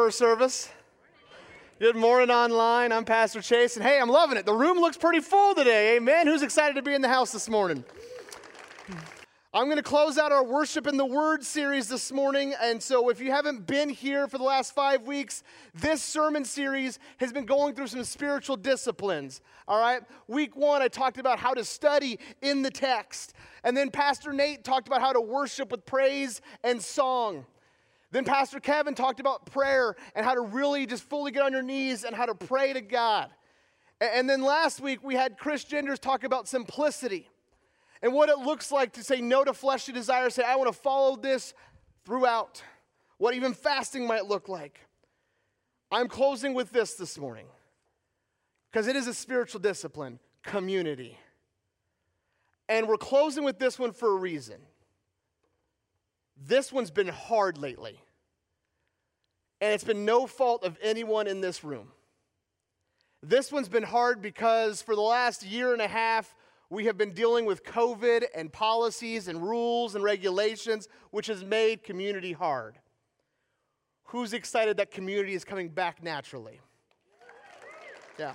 First Service. Good morning online. I'm Pastor Chase, and hey, I'm loving it. The room looks pretty full today. Amen. Who's excited to be in the house this morning? I'm going to close out our Worship in the Word series this morning. And so, if you haven't been here for the last five weeks, this sermon series has been going through some spiritual disciplines. All right? Week one, I talked about how to study in the text. And then Pastor Nate talked about how to worship with praise and song. Then Pastor Kevin talked about prayer and how to really just fully get on your knees and how to pray to God. And then last week, we had Chris Genders talk about simplicity and what it looks like to say no to fleshly desires, say, I want to follow this throughout, what even fasting might look like. I'm closing with this this morning because it is a spiritual discipline community. And we're closing with this one for a reason. This one's been hard lately. And it's been no fault of anyone in this room. This one's been hard because for the last year and a half, we have been dealing with COVID and policies and rules and regulations, which has made community hard. Who's excited that community is coming back naturally? Yeah.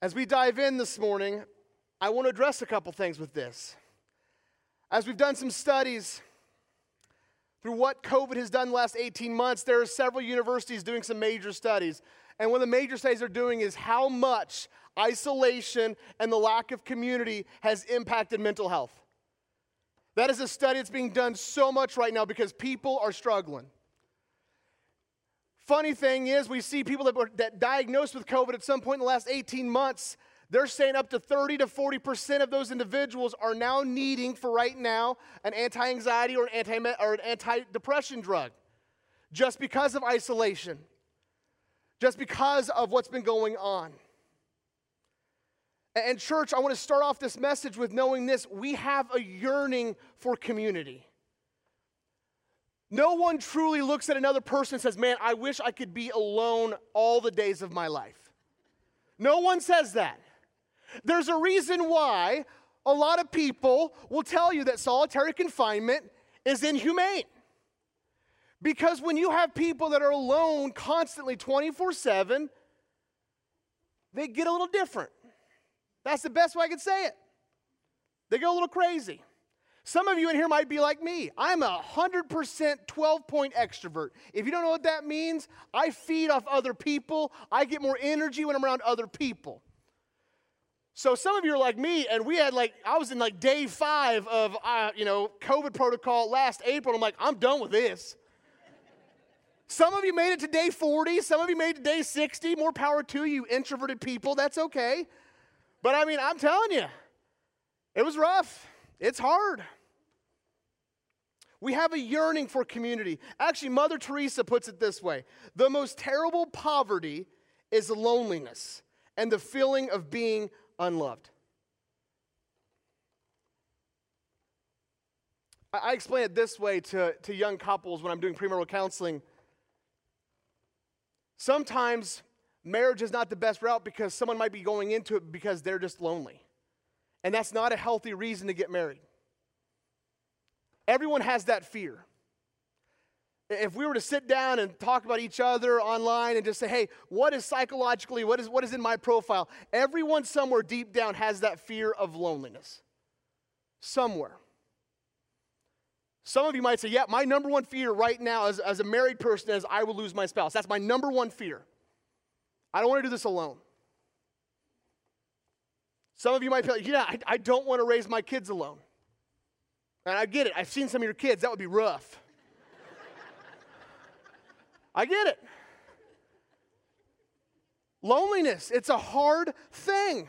As we dive in this morning, I want to address a couple things with this. As we've done some studies through what COVID has done the last 18 months, there are several universities doing some major studies. And one of the major studies they're doing is how much isolation and the lack of community has impacted mental health. That is a study that's being done so much right now because people are struggling. Funny thing is, we see people that were that diagnosed with COVID at some point in the last 18 months, they're saying up to 30 to 40% of those individuals are now needing, for right now, an anti anxiety or an anti or an anti-depression drug just because of isolation just because of what's been going on. And, church, I want to start off this message with knowing this we have a yearning for community. No one truly looks at another person and says, Man, I wish I could be alone all the days of my life. No one says that. There's a reason why a lot of people will tell you that solitary confinement is inhumane. Because when you have people that are alone constantly 24 7, they get a little different. That's the best way I could say it. They go a little crazy. Some of you in here might be like me. I'm a 100% 12 point extrovert. If you don't know what that means, I feed off other people. I get more energy when I'm around other people. So some of you are like me, and we had like, I was in like day five of, uh, you know, COVID protocol last April. I'm like, I'm done with this. Some of you made it to day 40, some of you made it to day 60. More power to you, introverted people. That's okay. But I mean, I'm telling you, it was rough. It's hard. We have a yearning for community. Actually, Mother Teresa puts it this way the most terrible poverty is loneliness and the feeling of being unloved. I explain it this way to, to young couples when I'm doing premarital counseling. Sometimes marriage is not the best route because someone might be going into it because they're just lonely. And that's not a healthy reason to get married. Everyone has that fear. If we were to sit down and talk about each other online and just say, hey, what is psychologically, what is, what is in my profile? Everyone somewhere deep down has that fear of loneliness. Somewhere. Some of you might say, yeah, my number one fear right now as, as a married person is I will lose my spouse. That's my number one fear. I don't want to do this alone. Some of you might feel, yeah, I, I don't want to raise my kids alone. And I get it. I've seen some of your kids. That would be rough. I get it. Loneliness, it's a hard thing.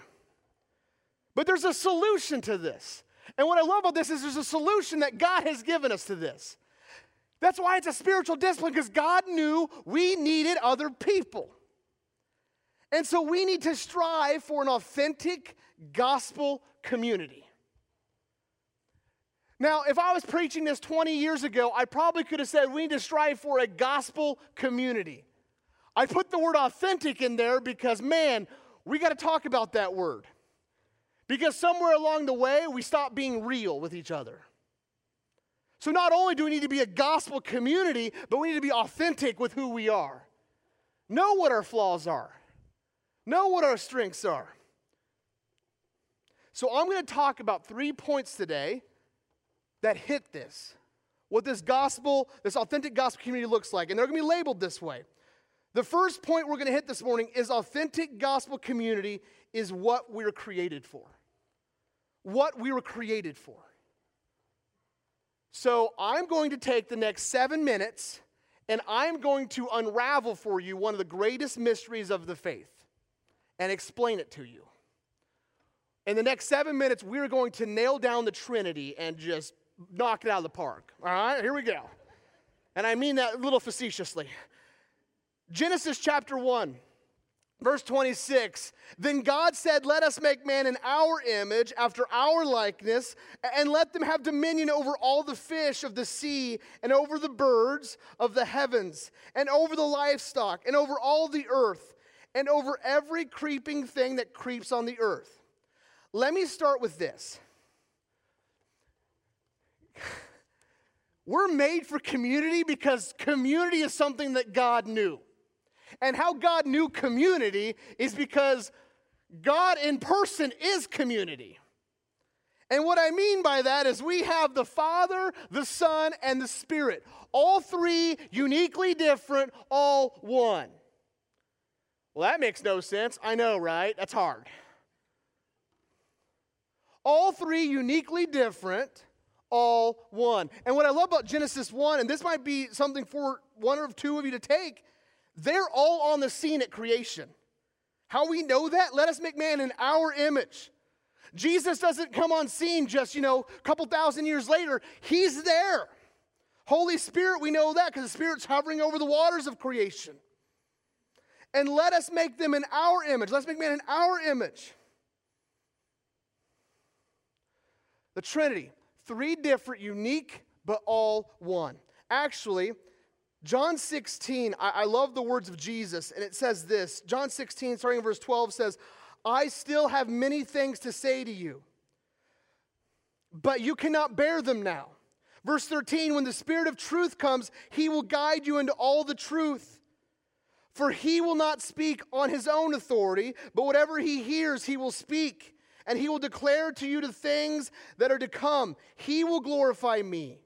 But there's a solution to this. And what I love about this is there's a solution that God has given us to this. That's why it's a spiritual discipline, because God knew we needed other people. And so we need to strive for an authentic gospel community. Now, if I was preaching this 20 years ago, I probably could have said we need to strive for a gospel community. I put the word authentic in there because, man, we got to talk about that word. Because somewhere along the way, we stopped being real with each other. So not only do we need to be a gospel community, but we need to be authentic with who we are. Know what our flaws are, know what our strengths are. So I'm going to talk about three points today that hit this. What this gospel, this authentic gospel community looks like, and they're going to be labeled this way. The first point we're going to hit this morning is authentic gospel community is what we are created for. What we were created for. So I'm going to take the next seven minutes and I'm going to unravel for you one of the greatest mysteries of the faith and explain it to you. In the next seven minutes, we're going to nail down the Trinity and just knock it out of the park. All right, here we go. And I mean that a little facetiously. Genesis chapter 1. Verse 26 Then God said, Let us make man in our image, after our likeness, and let them have dominion over all the fish of the sea, and over the birds of the heavens, and over the livestock, and over all the earth, and over every creeping thing that creeps on the earth. Let me start with this. We're made for community because community is something that God knew. And how God knew community is because God in person is community. And what I mean by that is we have the Father, the Son, and the Spirit. All three uniquely different, all one. Well, that makes no sense. I know, right? That's hard. All three uniquely different, all one. And what I love about Genesis 1, and this might be something for one or two of you to take, they're all on the scene at creation. How we know that? Let us make man in our image. Jesus doesn't come on scene just, you know, a couple thousand years later. He's there. Holy Spirit, we know that because the Spirit's hovering over the waters of creation. And let us make them in our image. Let's make man in our image. The Trinity, three different, unique, but all one. Actually, John 16, I, I, love the words of Jesus, and it says this John 16, starting in verse 12, says, I still have many things to say to you, but you cannot bear them now. Verse 13, when the Spirit of truth comes, he will guide you into all the truth. For he will not speak on his own authority, but whatever he hears, he will speak, and he will declare to you the things that are to come. He will glorify me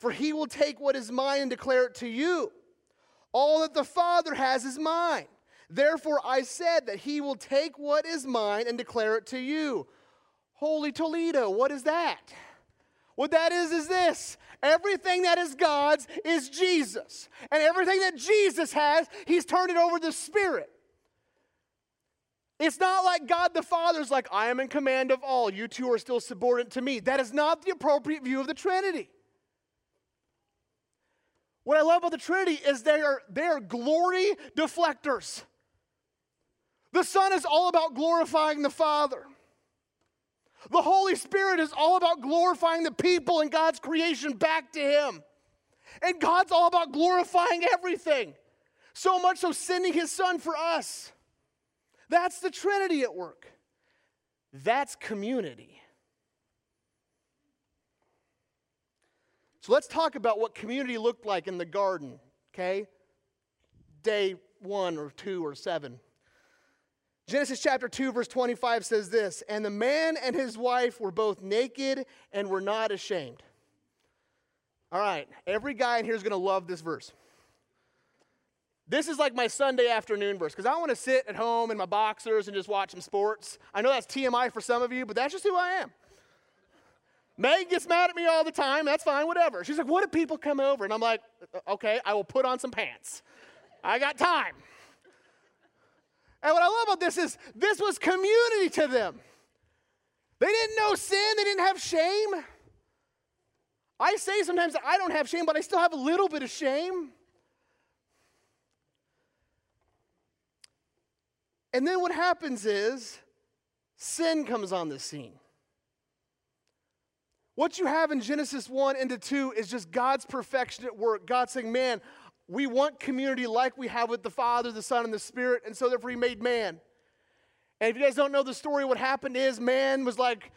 for he will take what is mine and declare it to you. All that the Father has is mine. Therefore, I said that he will take what is mine and declare it to you. Holy Toledo, what is that? What that is, is this everything that is God's is Jesus. And everything that Jesus has, he's turned it over to the Spirit. It's not like God the Father's like, I am in command of all. You two are still subordinate to me. That is not the appropriate view of the Trinity. What I love about the Trinity is they are, they are glory deflectors. The Son is all about glorifying the Father. The Holy Spirit is all about glorifying the people and God's creation back to Him. And God's all about glorifying everything. So much so, sending His Son for us. That's the Trinity at work. That's community. So let's talk about what community looked like in the garden, okay? Day one or two or seven. Genesis chapter 2, verse 25 says this And the man and his wife were both naked and were not ashamed. All right, every guy in here is going to love this verse. This is like my Sunday afternoon verse because I want to sit at home in my boxers and just watch some sports. I know that's TMI for some of you, but that's just who I am. Meg gets mad at me all the time. That's fine, whatever. She's like, What if people come over? And I'm like, Okay, I will put on some pants. I got time. And what I love about this is this was community to them. They didn't know sin, they didn't have shame. I say sometimes I don't have shame, but I still have a little bit of shame. And then what happens is sin comes on the scene. What you have in Genesis 1 into 2 is just God's perfection at work. God saying, man, we want community like we have with the Father, the Son, and the Spirit, and so therefore He made man. And if you guys don't know the story, what happened is man was like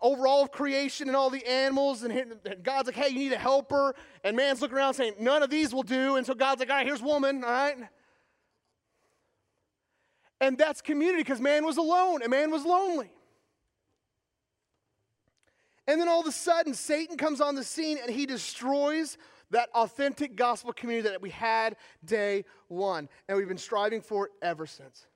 over all of creation and all the animals. And God's like, hey, you need a helper. And man's looking around saying, none of these will do. And so God's like, all right, here's woman, all right? And that's community because man was alone and man was lonely. And then all of a sudden, Satan comes on the scene and he destroys that authentic gospel community that we had day one. And we've been striving for it ever since.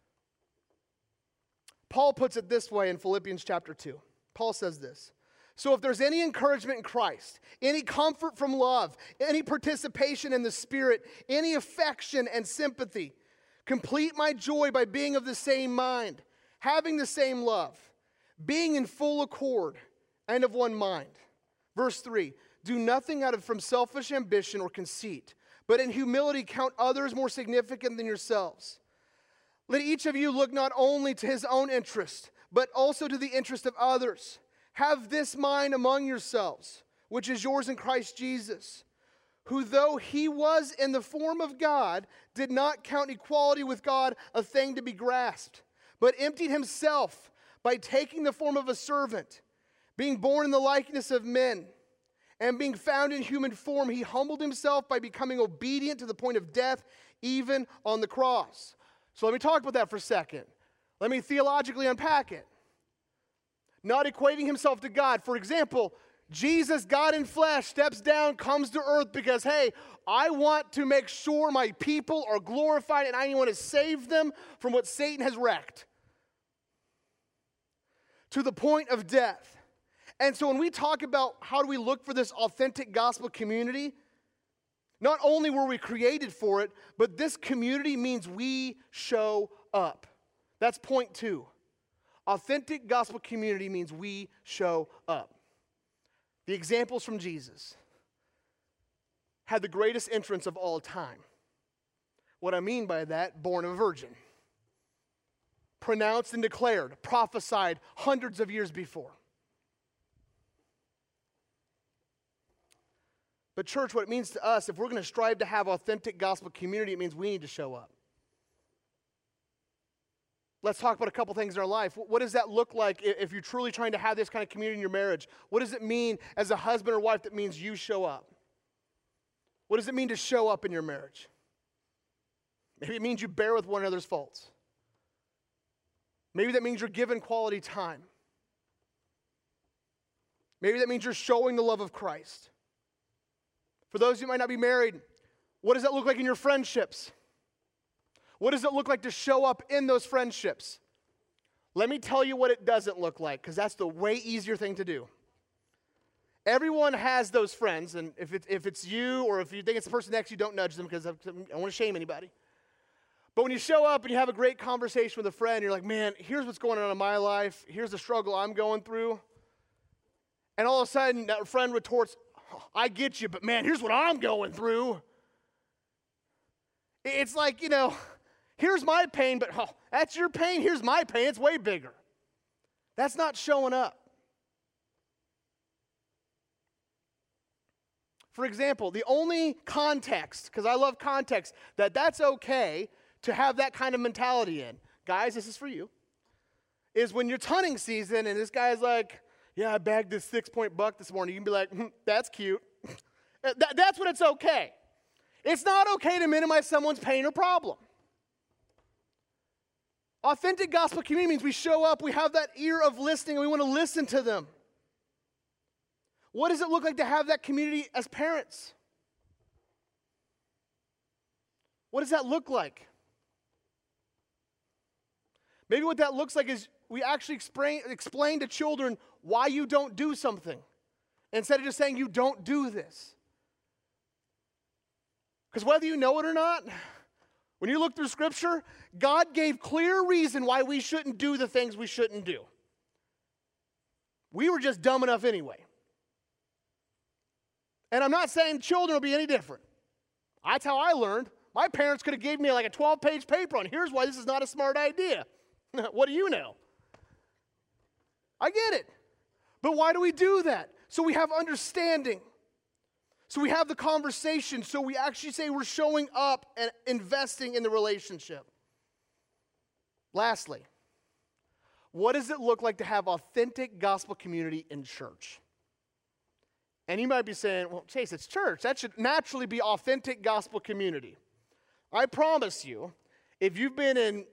Paul puts it this way in Philippians chapter 2. Paul says this So if there's any encouragement in Christ, any comfort from love, any participation in the Spirit, any affection and sympathy, complete my joy by being of the same mind, having the same love, being in full accord and of one mind. Verse 3 Do nothing out of from selfish ambition or conceit, but in humility count others more significant than yourselves. Let each of you look not only to his own interest, but also to the interest of others. Have this mind among yourselves, which is yours in Christ Jesus, who, though he was in the form of God, did not count equality with God a thing to be grasped, but emptied himself by taking the form of a servant being born in the likeness of men, and being found in human form, he humbled himself by becoming obedient to the point of death, even on the cross. So let me talk about that for a second. Let me theologically unpack it. Not equating himself to God. For example, Jesus, God in flesh, steps down, comes to earth because, hey, I want to make sure my people are glorified and I want to save them from what Satan has wrecked to the point of death. And so when we talk about how do we look for this authentic gospel community, not only were we created for it, but this community means we show up. That's point two. Authentic gospel community means we show up. The examples from Jesus had the greatest entrance of all time. What I mean by that, born of a virgin, pronounced and declared, prophesied hundreds of years before. But, church, what it means to us, if we're going to strive to have authentic gospel community, it means we need to show up. Let's talk about a couple things in our life. What does that look like if you're truly trying to have this kind of community in your marriage? What does it mean as a husband or wife that means you show up? What does it mean to show up in your marriage? Maybe it means you bear with one another's faults. Maybe that means you're given quality time. Maybe that means you're showing the love of Christ. For those who might not be married, what does that look like in your friendships? What does it look like to show up in those friendships? Let me tell you what it doesn't look like, because that's the way easier thing to do. Everyone has those friends, and if, it, if it's you or if you think it's the person next to you, don't nudge them because I don't want to shame anybody. But when you show up and you have a great conversation with a friend, you're like, man, here's what's going on in my life. Here's the struggle I'm going through. And all of a sudden, that friend retorts, I get you, but man, here's what I'm going through. It's like, you know, here's my pain, but oh, that's your pain. Here's my pain. It's way bigger. That's not showing up. For example, the only context, because I love context, that that's okay to have that kind of mentality in, guys, this is for you, is when you're hunting season and this guy's like, yeah, I bagged this six point buck this morning. You can be like, hmm, that's cute. that, that's when it's okay. It's not okay to minimize someone's pain or problem. Authentic gospel community means we show up, we have that ear of listening, and we want to listen to them. What does it look like to have that community as parents? What does that look like? Maybe what that looks like is we actually explain, explain to children why you don't do something instead of just saying you don't do this. Because whether you know it or not, when you look through Scripture, God gave clear reason why we shouldn't do the things we shouldn't do. We were just dumb enough anyway. And I'm not saying children will be any different. That's how I learned. My parents could have gave me like a 12 page paper on here's why this is not a smart idea. what do you know? I get it. But why do we do that? So we have understanding. So we have the conversation. So we actually say we're showing up and investing in the relationship. Lastly, What does it look like to have authentic gospel community in church? And you might be saying, well, Chase, it's church. That should naturally be authentic gospel community. I promise you, if you've been in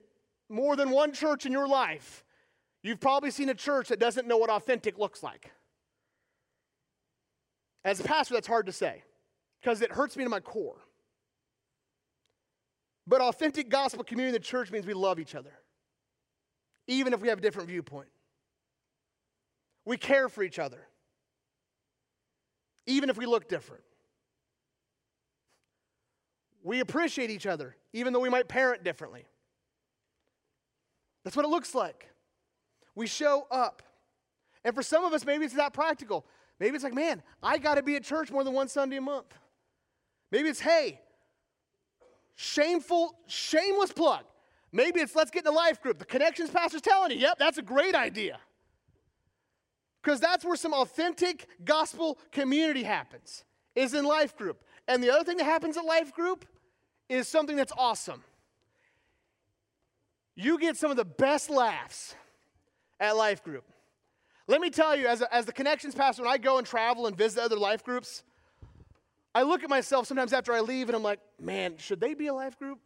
more than one church in your life, you've probably seen a church that doesn't know what authentic looks like. As a pastor, that's hard to say because it hurts me to my core. But authentic gospel community in the church means we love each other, even if we have a different viewpoint. We care for each other, even if we look different. We appreciate each other, even though we might parent differently. That's what it looks like. We show up. And for some of us, maybe it's not practical. Maybe it's like, man, I got to be at church more than one Sunday a month. Maybe it's, hey, shameful, shameless plug. Maybe it's let's get in a life group. The connections pastor's telling you, yep, that's a great idea. Because that's where some authentic gospel community happens, is in life group. And the other thing that happens at life group is something that's awesome. You get some of the best laughs at life group. Let me tell you, as, a, as the connections pastor, when I go and travel and visit other life groups, I look at myself sometimes after I leave and I'm like, man, should they be a life group?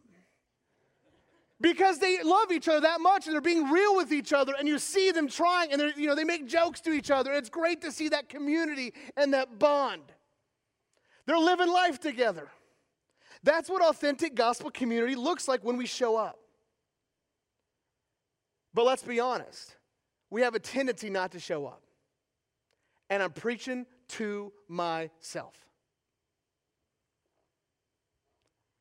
Because they love each other that much and they're being real with each other and you see them trying and you know they make jokes to each other. It's great to see that community and that bond. They're living life together. That's what authentic gospel community looks like when we show up. But let's be honest, we have a tendency not to show up. And I'm preaching to myself.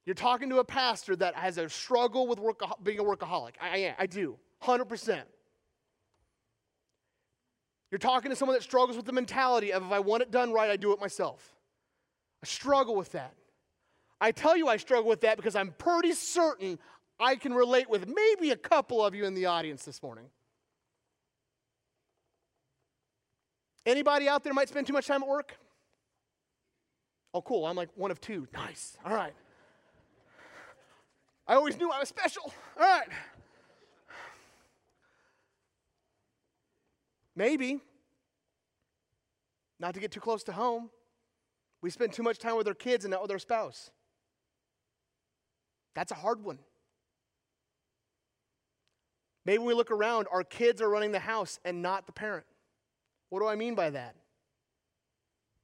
You're talking to a pastor that has a struggle with being a workaholic. I, I, I do, 100%. You're talking to someone that struggles with the mentality of if I want it done right, I do it myself. I struggle with that. I tell you I struggle with that because I'm pretty certain I can relate with maybe a couple of you in the audience this morning. Anybody out there might spend too much time at work? Oh, cool. I'm like one of two. Nice. All right. I always knew I was special. All right. Maybe, not to get too close to home, we spend too much time with our kids and not with our spouse. That's a hard one. Maybe we look around, our kids are running the house and not the parent. What do I mean by that?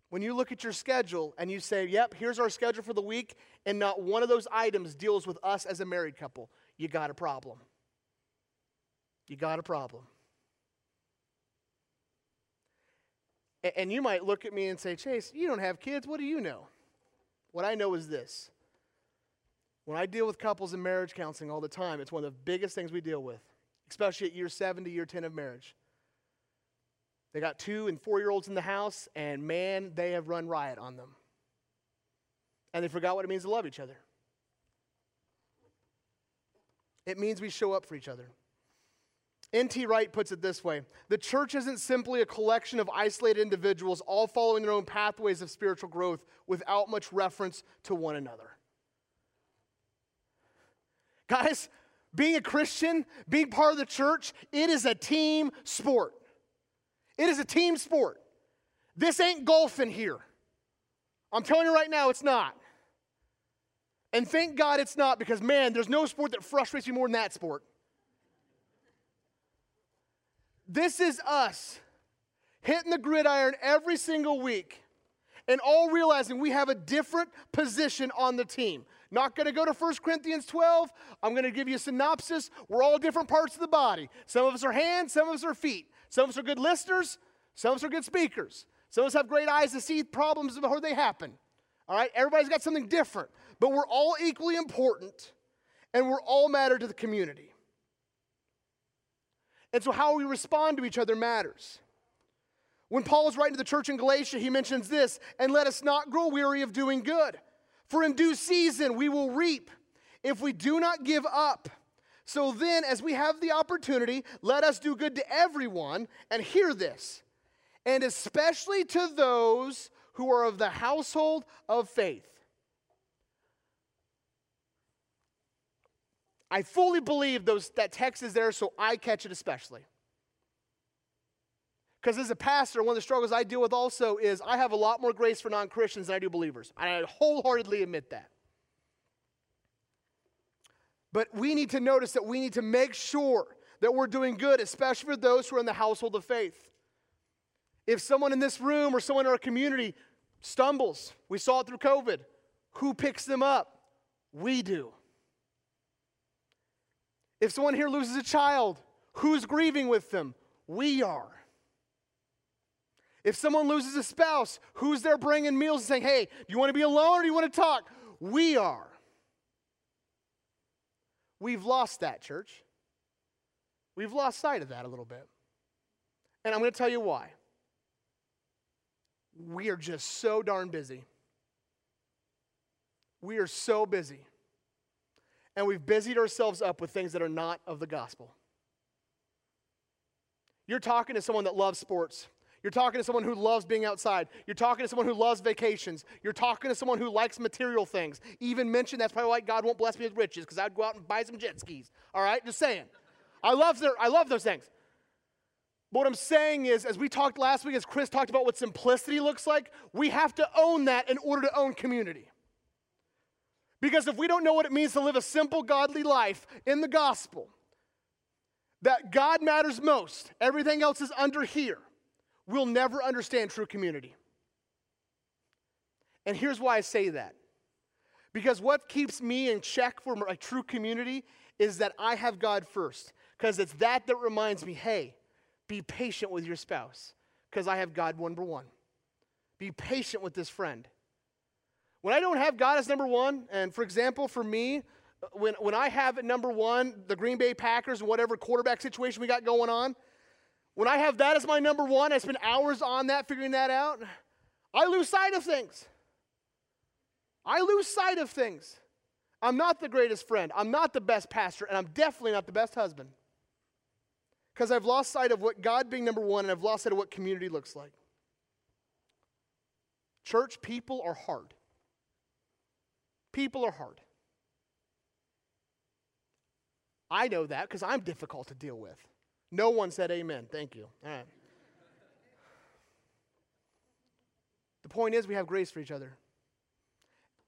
When you look at your schedule and you say, yep, here's our schedule for the week, and not one of those items deals with us as a married couple, you got a problem. You got a problem. And you might look at me and say, Chase, you don't have kids. What do you know? What I know is this. When I deal with couples in marriage counseling all the time, it's one of the biggest things we deal with, especially at year seven to year 10 of marriage. They got two and four year olds in the house, and man, they have run riot on them. And they forgot what it means to love each other. It means we show up for each other. N.T. Wright puts it this way The church isn't simply a collection of isolated individuals all following their own pathways of spiritual growth without much reference to one another. Guys, being a Christian, being part of the church, it is a team sport. It is a team sport. This ain't golfing here. I'm telling you right now, it's not. And thank God it's not because, man, there's no sport that frustrates me more than that sport. This is us hitting the gridiron every single week and all realizing we have a different position on the team. Not going to go to 1 Corinthians 12. I'm going to give you a synopsis. We're all different parts of the body. Some of us are hands, some of us are feet. Some of us are good listeners, some of us are good speakers. Some of us have great eyes to see problems before they happen. All right? Everybody's got something different, but we're all equally important and we're all matter to the community. And so, how we respond to each other matters. When Paul is writing to the church in Galatia, he mentions this and let us not grow weary of doing good, for in due season we will reap if we do not give up. So then, as we have the opportunity, let us do good to everyone and hear this, and especially to those who are of the household of faith. I fully believe those, that text is there, so I catch it especially. Because as a pastor, one of the struggles I deal with also is I have a lot more grace for non Christians than I do believers. I wholeheartedly admit that. But we need to notice that we need to make sure that we're doing good, especially for those who are in the household of faith. If someone in this room or someone in our community stumbles, we saw it through COVID, who picks them up? We do. If someone here loses a child, who's grieving with them? We are. If someone loses a spouse, who's there bringing meals and saying, hey, do you want to be alone or do you want to talk? We are. We've lost that, church. We've lost sight of that a little bit. And I'm going to tell you why. We are just so darn busy. We are so busy. And we've busied ourselves up with things that are not of the gospel. You're talking to someone that loves sports. You're talking to someone who loves being outside. You're talking to someone who loves vacations. You're talking to someone who likes material things. Even mentioned that's probably why God won't bless me with riches because I'd go out and buy some jet skis. All right, just saying. I love their, I love those things. But what I'm saying is, as we talked last week, as Chris talked about what simplicity looks like, we have to own that in order to own community. Because if we don't know what it means to live a simple, godly life in the gospel, that God matters most, everything else is under here we'll never understand true community. And here's why I say that. Because what keeps me in check for a true community is that I have God first. Because it's that that reminds me hey, be patient with your spouse, because I have God number one. Be patient with this friend. When I don't have God as number one, and for example, for me, when, when I have at number one the Green Bay Packers and whatever quarterback situation we got going on, when I have that as my number one, I spend hours on that, figuring that out, I lose sight of things. I lose sight of things. I'm not the greatest friend. I'm not the best pastor, and I'm definitely not the best husband. Because I've lost sight of what God being number one, and I've lost sight of what community looks like. Church people are hard. People are hard. I know that because I'm difficult to deal with. No one said amen. Thank you. All right. The point is, we have grace for each other.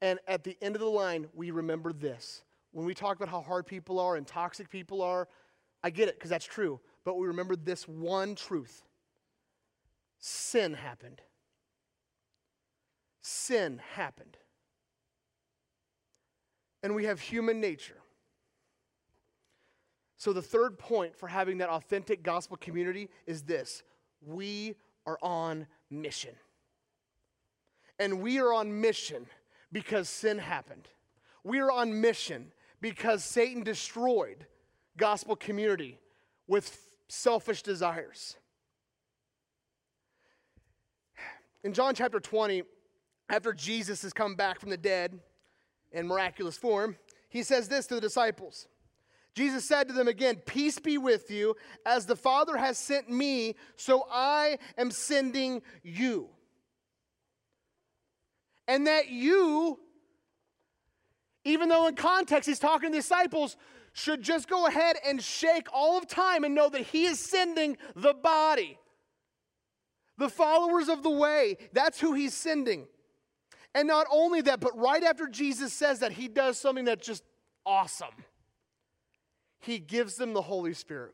And at the end of the line, we remember this. When we talk about how hard people are and toxic people are, I get it because that's true. But we remember this one truth sin happened. Sin happened. And we have human nature. So, the third point for having that authentic gospel community is this we are on mission. And we are on mission because sin happened. We are on mission because Satan destroyed gospel community with selfish desires. In John chapter 20, after Jesus has come back from the dead in miraculous form, he says this to the disciples Jesus said to them again, Peace be with you. As the Father has sent me, so I am sending you. And that you, even though in context he's talking to disciples, should just go ahead and shake all of time and know that he is sending the body. The followers of the way, that's who he's sending. And not only that, but right after Jesus says that, he does something that's just awesome he gives them the Holy Spirit.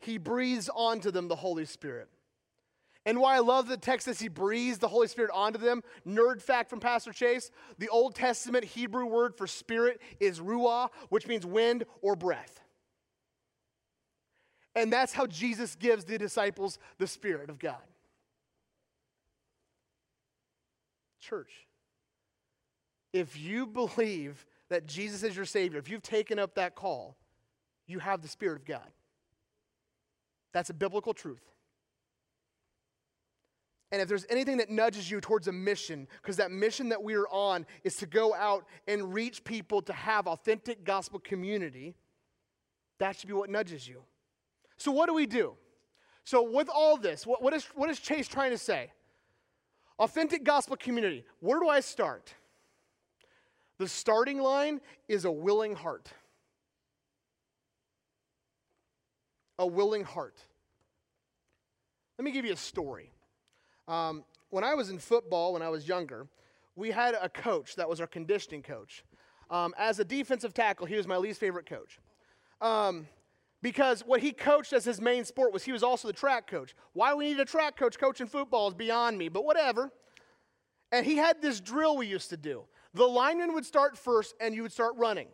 He breathes onto them the Holy Spirit. And why I love the text as he breathes the Holy Spirit onto them, nerd fact from Pastor Chase the Old Testament Hebrew word for spirit is ruah, which means wind or breath. And that's how Jesus gives the disciples the Spirit of God. Church, if you believe that Jesus is your Savior, if you've taken up that call, you have the Spirit of God. That's a biblical truth. And if there's anything that nudges you towards a mission, because that mission that we are on is to go out and reach people to have authentic gospel community, that should be what nudges you. So, what do we do? So, with all this, what, what, is, what is Chase trying to say? Authentic gospel community. Where do I start? The starting line is a willing heart. A willing heart. Let me give you a story. Um, when I was in football, when I was younger, we had a coach that was our conditioning coach. Um, as a defensive tackle, he was my least favorite coach. Um, because what he coached as his main sport was he was also the track coach. Why we need a track coach coaching football is beyond me, but whatever. And he had this drill we used to do. The lineman would start first, and you would start running.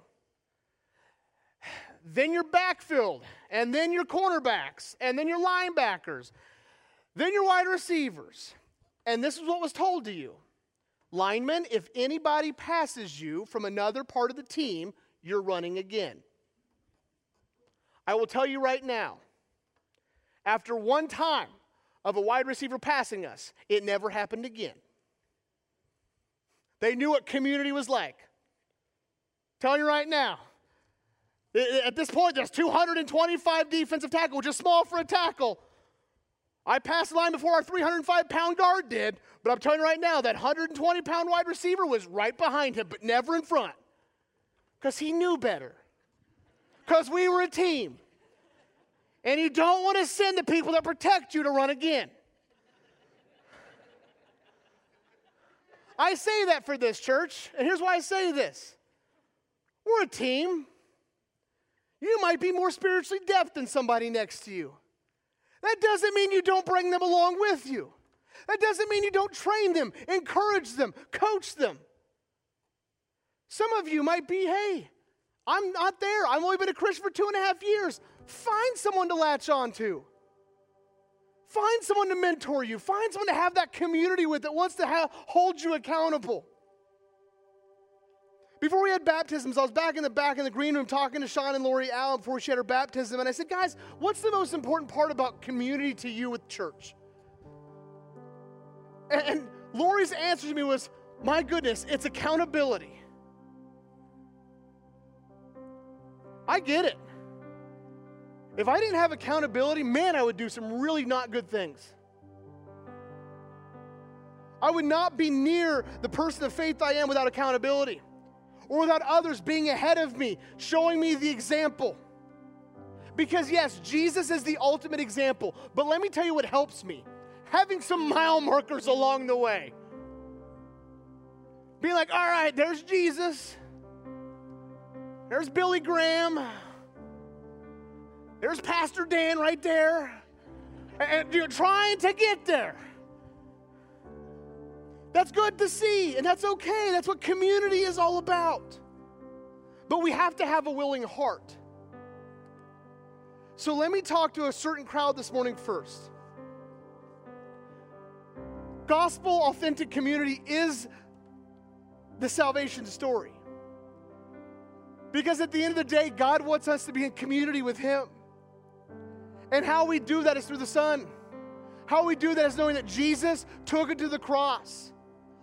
Then your backfield, and then your cornerbacks, and then your linebackers, then your wide receivers. And this is what was told to you Lineman, if anybody passes you from another part of the team, you're running again. I will tell you right now, after one time of a wide receiver passing us, it never happened again. They knew what community was like. telling you right now. At this point, there's 225 defensive tackle, which is small for a tackle. I passed the line before our 305 pound guard did, but I'm telling you right now, that 120 pound wide receiver was right behind him, but never in front. Because he knew better. Because we were a team. And you don't want to send the people that protect you to run again. I say that for this church, and here's why I say this we're a team. You might be more spiritually deaf than somebody next to you. That doesn't mean you don't bring them along with you. That doesn't mean you don't train them, encourage them, coach them. Some of you might be, hey, I'm not there. I've only been a Christian for two and a half years. Find someone to latch on to. Find someone to mentor you. Find someone to have that community with that wants to hold you accountable. Before we had baptisms, I was back in the back in the green room talking to Sean and Lori Allen before she had her baptism, and I said, guys, what's the most important part about community to you with church? And, and Lori's answer to me was, my goodness, it's accountability. I get it. If I didn't have accountability, man, I would do some really not good things. I would not be near the person of faith I am without accountability or without others being ahead of me, showing me the example. Because, yes, Jesus is the ultimate example, but let me tell you what helps me having some mile markers along the way. Being like, all right, there's Jesus, there's Billy Graham, there's Pastor Dan right there, and you're trying to get there. That's good to see, and that's okay. That's what community is all about. But we have to have a willing heart. So let me talk to a certain crowd this morning first. Gospel authentic community is the salvation story. Because at the end of the day, God wants us to be in community with Him. And how we do that is through the Son. How we do that is knowing that Jesus took it to the cross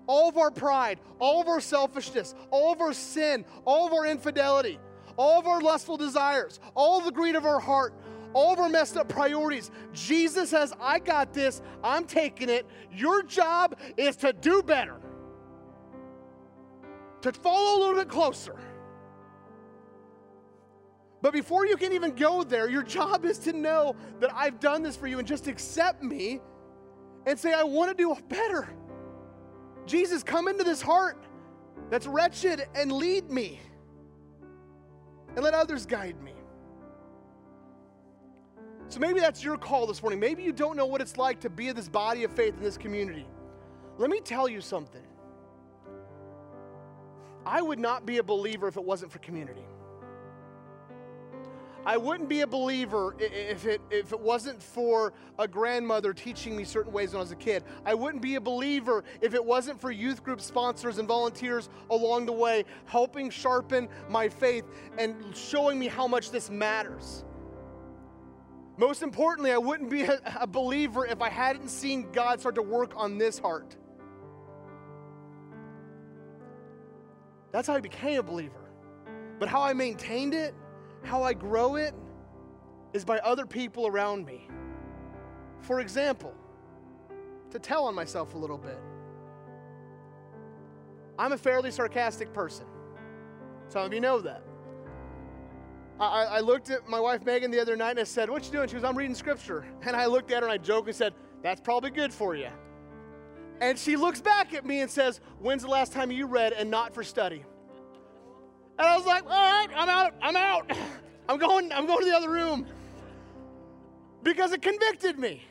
all of our pride, all of our selfishness, all of our sin, all of our infidelity, all of our lustful desires, all the greed of our heart, all of our messed up priorities. Jesus says, I got this, I'm taking it. Your job is to do better, to follow a little bit closer. But before you can even go there, your job is to know that I've done this for you and just accept me and say, I want to do better. Jesus, come into this heart that's wretched and lead me and let others guide me. So maybe that's your call this morning. Maybe you don't know what it's like to be in this body of faith in this community. Let me tell you something. I would not be a believer if it wasn't for community. I wouldn't be a believer if it, if it wasn't for a grandmother teaching me certain ways when I was a kid. I wouldn't be a believer if it wasn't for youth group sponsors and volunteers along the way, helping sharpen my faith and showing me how much this matters. Most importantly, I wouldn't be a, a believer if I hadn't seen God start to work on this heart. That's how I became a believer. But how I maintained it, how I grow it is by other people around me. For example, to tell on myself a little bit, I'm a fairly sarcastic person. Some of you know that. I, I, looked at my wife Megan the other night and I said, What you doing? She goes, I'm reading scripture. And I looked at her and I joked and said, That's probably good for you. And she looks back at me and says, When's the last time you read and not for study? And I was like, All right, I'm out. I'm out. I'm going, I'm going to the other room. Because it convicted me.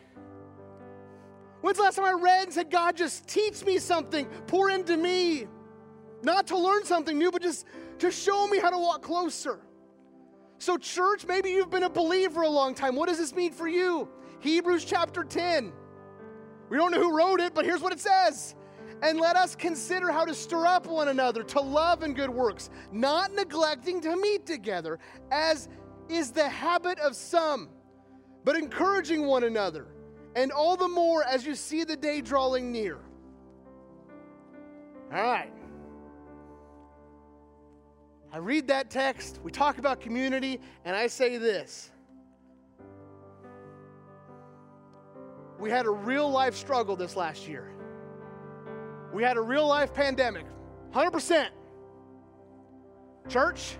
When's the last time I read and said, God, just teach me something, pour into me? Not to learn something new, but just to show me how to walk closer. So, church, maybe you've been a believer a long time. What does this mean for you? Hebrews chapter 10. We don't know who wrote it, but here's what it says. And let us consider how to stir up one another to love and good works, not neglecting to meet together, as is the habit of some, but encouraging one another, and all the more as you see the day drawing near. All right. I read that text, we talk about community, and I say this. We had a real life struggle this last year. We had a real life pandemic, 100%. Church,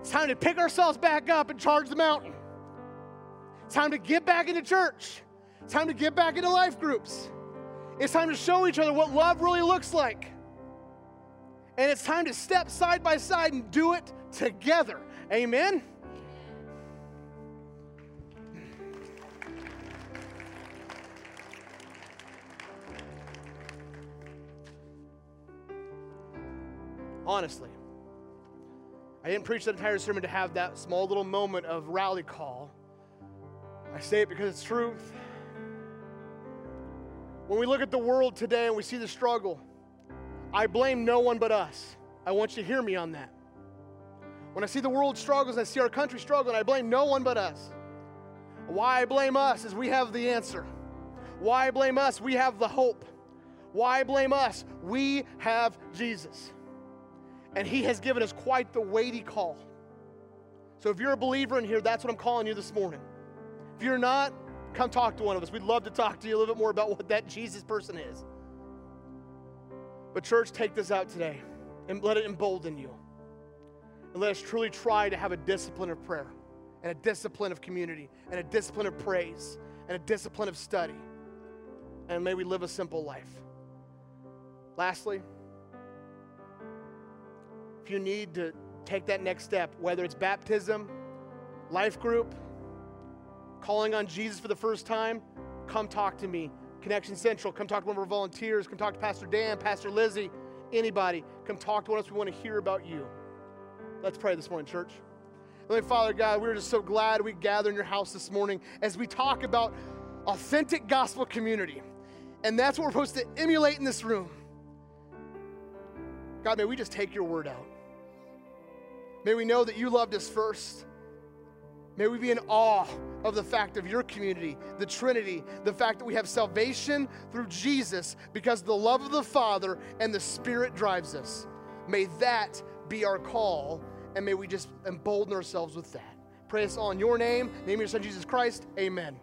it's time to pick ourselves back up and charge the mountain. It's time to get back into church. It's time to get back into life groups. It's time to show each other what love really looks like. And it's time to step side by side and do it together. Amen? Honestly, I didn't preach that entire sermon to have that small little moment of rally call. I say it because it's truth. When we look at the world today and we see the struggle, I blame no one but us. I want you to hear me on that. When I see the world struggles I see our country struggling, I blame no one but us. Why I blame us is we have the answer. Why I blame us, we have the hope. Why blame us, we have Jesus. And He has given us quite the weighty call. So if you're a believer in here, that's what I'm calling you this morning. If you're not, come talk to one of us. We'd love to talk to you a little bit more about what that Jesus person is. But, church, take this out today and let it embolden you. And let us truly try to have a discipline of prayer, and a discipline of community, and a discipline of praise, and a discipline of study. And may we live a simple life. Lastly, you need to take that next step, whether it's baptism, life group, calling on Jesus for the first time, come talk to me. Connection Central, come talk to one of our volunteers, come talk to Pastor Dan, Pastor Lizzie, anybody. Come talk to us. We want to hear about you. Let's pray this morning, church. Heavenly Father God, we're just so glad we gather in your house this morning as we talk about authentic gospel community. And that's what we're supposed to emulate in this room. God, may we just take your word out. May we know that you loved us first. May we be in awe of the fact of your community, the Trinity, the fact that we have salvation through Jesus because the love of the Father and the Spirit drives us. May that be our call, and may we just embolden ourselves with that. Pray us all in your name, name of your Son Jesus Christ. Amen.